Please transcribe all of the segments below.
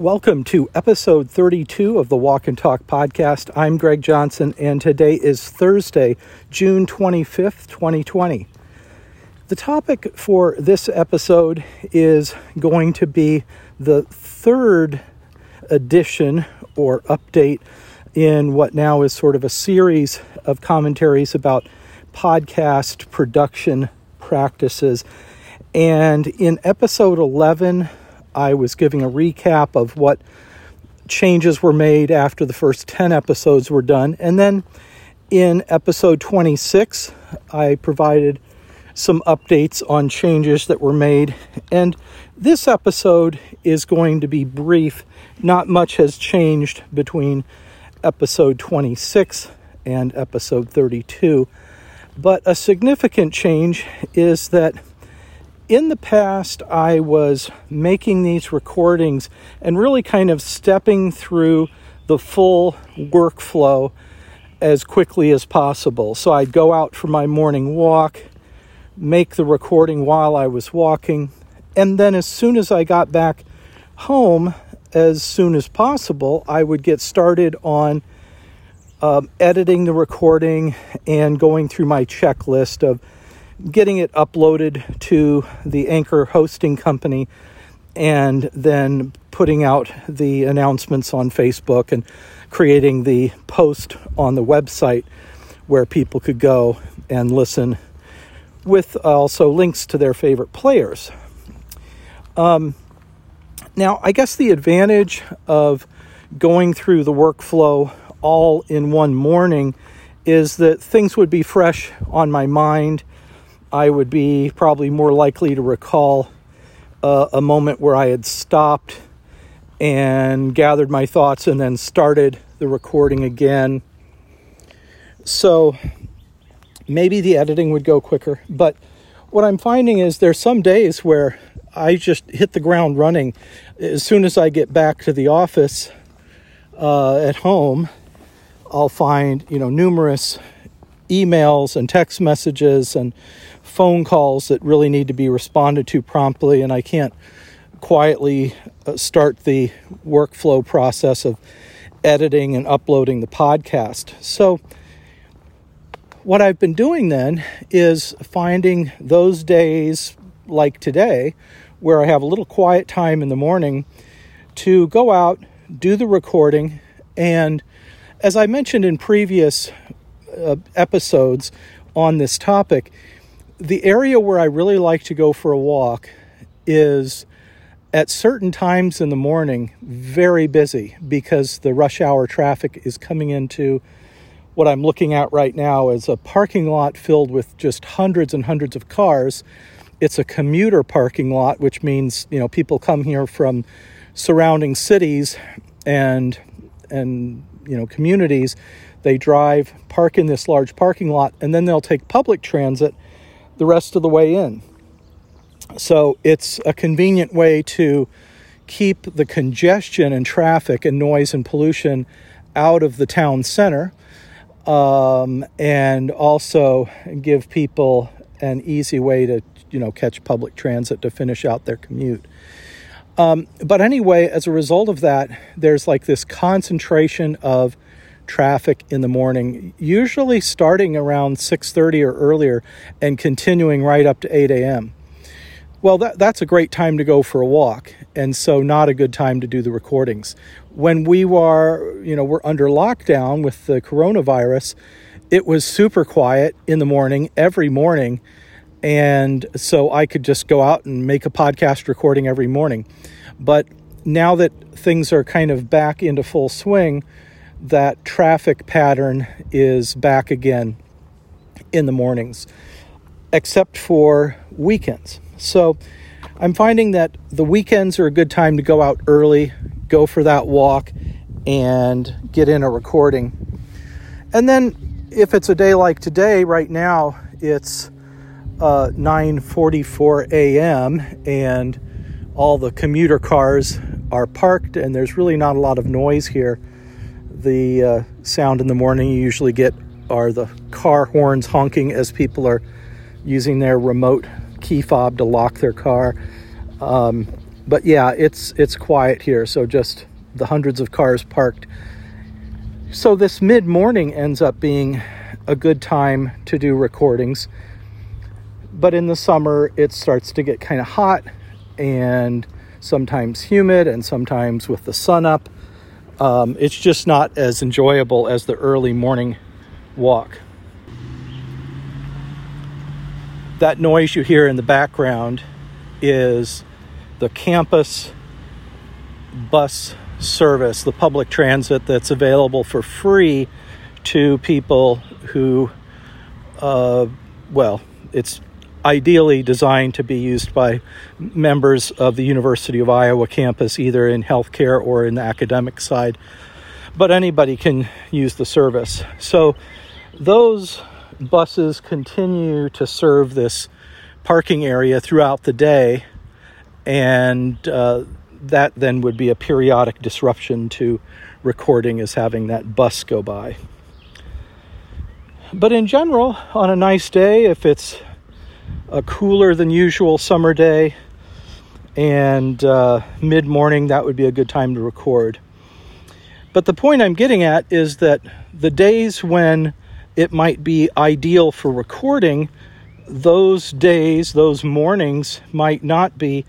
Welcome to episode 32 of the Walk and Talk podcast. I'm Greg Johnson, and today is Thursday, June 25th, 2020. The topic for this episode is going to be the third edition or update in what now is sort of a series of commentaries about podcast production practices. And in episode 11, I was giving a recap of what changes were made after the first 10 episodes were done. And then in episode 26, I provided some updates on changes that were made. And this episode is going to be brief. Not much has changed between episode 26 and episode 32. But a significant change is that in the past, I was making these recordings and really kind of stepping through the full workflow as quickly as possible. So I'd go out for my morning walk, make the recording while I was walking, and then as soon as I got back home, as soon as possible, I would get started on um, editing the recording and going through my checklist of getting it uploaded to the Anchor hosting company and then putting out the announcements on Facebook and creating the post on the website where people could go and listen with also links to their favorite players. Um, now, I guess the advantage of going through the workflow all in one morning is that things would be fresh on my mind I would be probably more likely to recall uh, a moment where I had stopped and gathered my thoughts and then started the recording again. So maybe the editing would go quicker. But what I'm finding is there's some days where I just hit the ground running. As soon as I get back to the office uh, at home, I'll find you know numerous emails and text messages and phone calls that really need to be responded to promptly, and I can't quietly uh, start the workflow process of editing and uploading the podcast. So, what I've been doing then is finding those days like today where I have a little quiet time in the morning to go out, do the recording, and as I mentioned in previous uh, episodes on this topic, the area where I really like to go for a walk is at certain times in the morning very busy because the rush hour traffic is coming into what I'm looking at right now is a parking lot filled with just hundreds and hundreds of cars. It's a commuter parking lot, which means, you know, people come here from surrounding cities and and you know communities they drive, park in this large parking lot, and then they'll take public transit the rest of the way in. So it's a convenient way to keep the congestion and traffic and noise and pollution out of the town center um, and also give people an easy way to you know catch public transit to finish out their commute um, but anyway as a result of that there's like this concentration of traffic in the morning, usually starting around 6:30 or earlier and continuing right up to 8 a.m. Well, that, that's a great time to go for a walk, and so not a good time to do the recordings. When we were, you know, we're under lockdown with the coronavirus, it was super quiet in the morning every morning, and so I could just go out and make a podcast recording every morning. But now that things are kind of back into full swing, that traffic pattern is back again in the mornings, except for weekends. So I'm finding that the weekends are a good time to go out early, go for that walk, and get in a recording. And then if it's a day like today, right now it's uh, 9:44 a.m. and all the commuter cars are parked, and there's really not a lot of noise here the uh, sound in the morning you usually get are the car horns honking as people are using their remote key fob to lock their car. Um, But yeah, it's it's quiet here, so just the hundreds of cars parked. So this mid-morning ends up being a good time to do recordings. But in the summer, it starts to get kind of hot and sometimes humid and sometimes with the sun up. Um, it's just not as enjoyable as the early morning walk. That noise you hear in the background is the campus bus service, the public transit that's available for free to people who, uh, well, it's ideally designed to be used by members of the University of Iowa campus, either in healthcare or in the academic side. But anybody can use the service. So those buses continue to serve this parking area throughout the day, and uh, that then would be a periodic disruption to recording as having that bus go by. But in general, on a nice day, if it's a cooler than usual summer day and uh, mid morning, that would be a good time to record. But the point I'm getting at is that the days when it might be ideal for recording, those days, those mornings might not be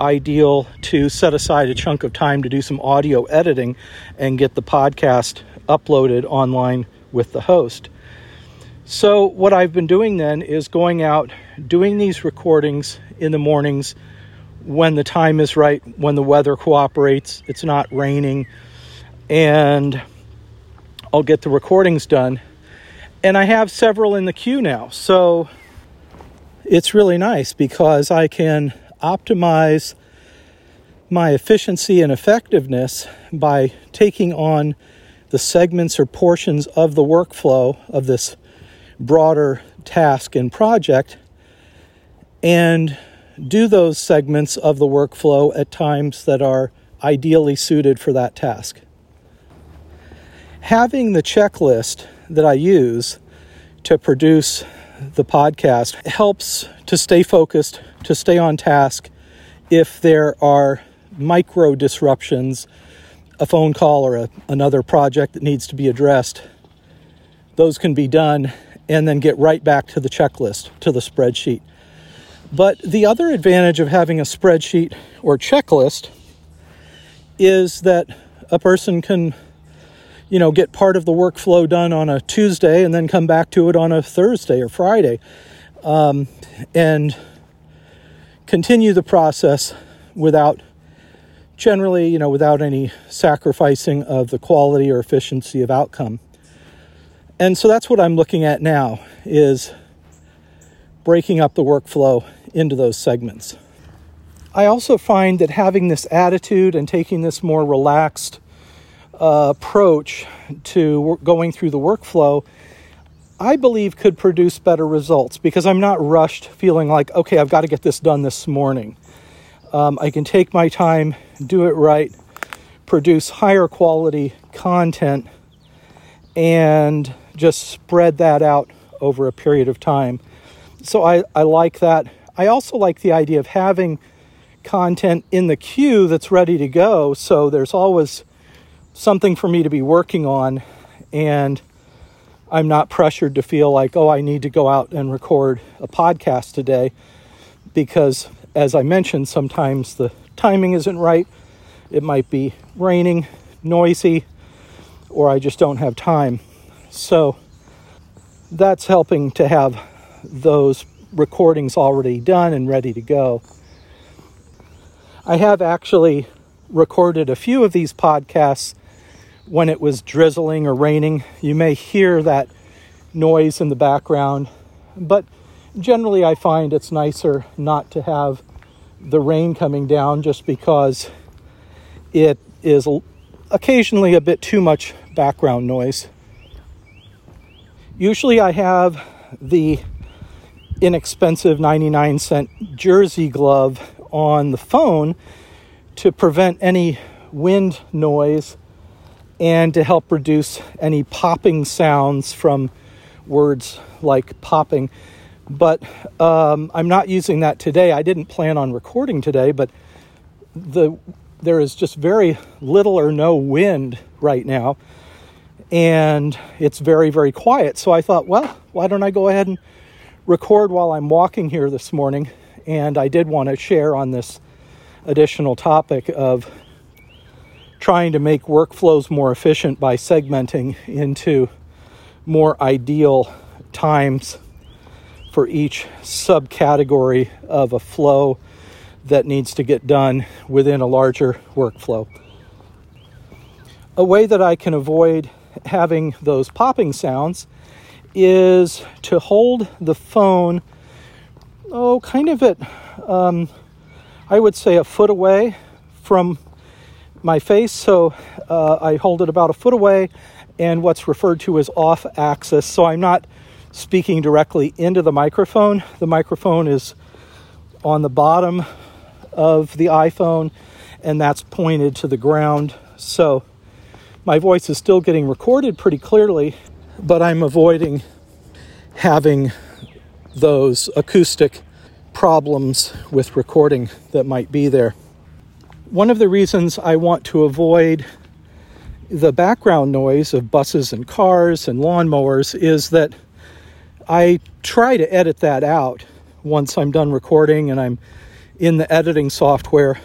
ideal to set aside a chunk of time to do some audio editing and get the podcast uploaded online with the host. So, what I've been doing then is going out, doing these recordings in the mornings when the time is right, when the weather cooperates, it's not raining, and I'll get the recordings done. And I have several in the queue now. So, it's really nice because I can optimize my efficiency and effectiveness by taking on the segments or portions of the workflow of this broader task and project and do those segments of the workflow at times that are ideally suited for that task. Having the checklist that I use to produce the podcast helps to stay focused, to stay on task if there are micro disruptions, a phone call or a, another project that needs to be addressed. Those can be done and then get right back to the checklist, to the spreadsheet. But the other advantage of having a spreadsheet or checklist is that a person can you know get part of the workflow done on a tuesday and then come back to it on a thursday or friday um, and continue the process without generally you know without any sacrificing of the quality or efficiency of outcome and so that's what I'm looking at now is breaking up the workflow into those segments. I also find that having this attitude and taking this more relaxed uh, approach to going through the workflow, I believe could produce better results because I'm not rushed feeling like, okay, I've got to get this done this morning. Um, I can take my time, do it right, produce higher quality content, and just spread that out over a period of time. So I, I like that. I also like the idea of having content in the queue that's ready to go. So there's always something for me to be working on. And I'm not pressured to feel like, oh, I need to go out and record a podcast today. Because as I mentioned, sometimes the timing isn't right. It might be raining, noisy, or I just don't have time. So that's helping to have those recordings already done and ready to go. I have actually recorded a few of these podcasts when it was drizzling or raining. You may hear that noise in the background, but generally I find it's nicer not to have the rain coming down just because it is occasionally a bit too much background noise. Usually I have the inexpensive 99 cent jersey glove on the phone to prevent any wind noise and to help reduce any popping sounds from words like popping. But um, I'm not using that today. I didn't plan on recording today, but the there is just very little or no wind right now, and it's very very quiet. So I thought, well, why don't I go ahead and record while I'm walking here this morning? And I did want to share on this additional topic of trying to make workflows more efficient by segmenting into more ideal times for each subcategory of a flow that needs to get done within a larger workflow. A way that I can avoid having those popping sounds is to hold the phone, oh, kind of at, um, I would say, a foot away from my face. So uh, I hold it about a foot away and what's referred to as off axis. So I'm not speaking directly into the microphone. The microphone is on the bottom of the iPhone and that's pointed to the ground. So my voice is still getting recorded pretty clearly, but I'm avoiding having those acoustic problems with recording that might be there. One of the reasons I want to avoid the background noise of buses and cars and lawnmowers is that I try to edit that out once I'm done recording and I'm in the editing software.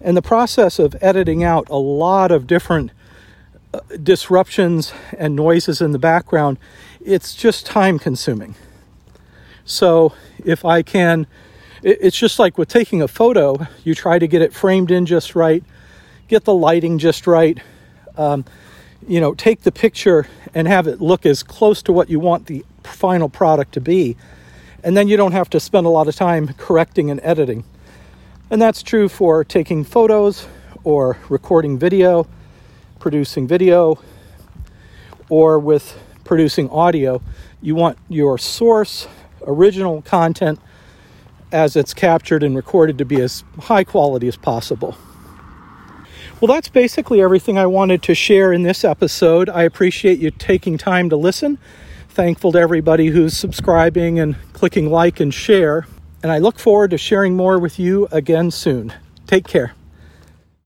And the process of editing out a lot of different disruptions and noises in the background, it's just time consuming. So if I can it's just like with taking a photo, you try to get it framed in just right, get the lighting just right, um, you know, take the picture and have it look as close to what you want the final product to be. And then you don't have to spend a lot of time correcting and editing. And that's true for taking photos or recording video, producing video, or with producing audio. You want your source, original content as it's captured and recorded to be as high quality as possible. Well, that's basically everything I wanted to share in this episode. I appreciate you taking time to listen. Thankful to everybody who's subscribing and clicking like and share. And I look forward to sharing more with you again soon. Take care.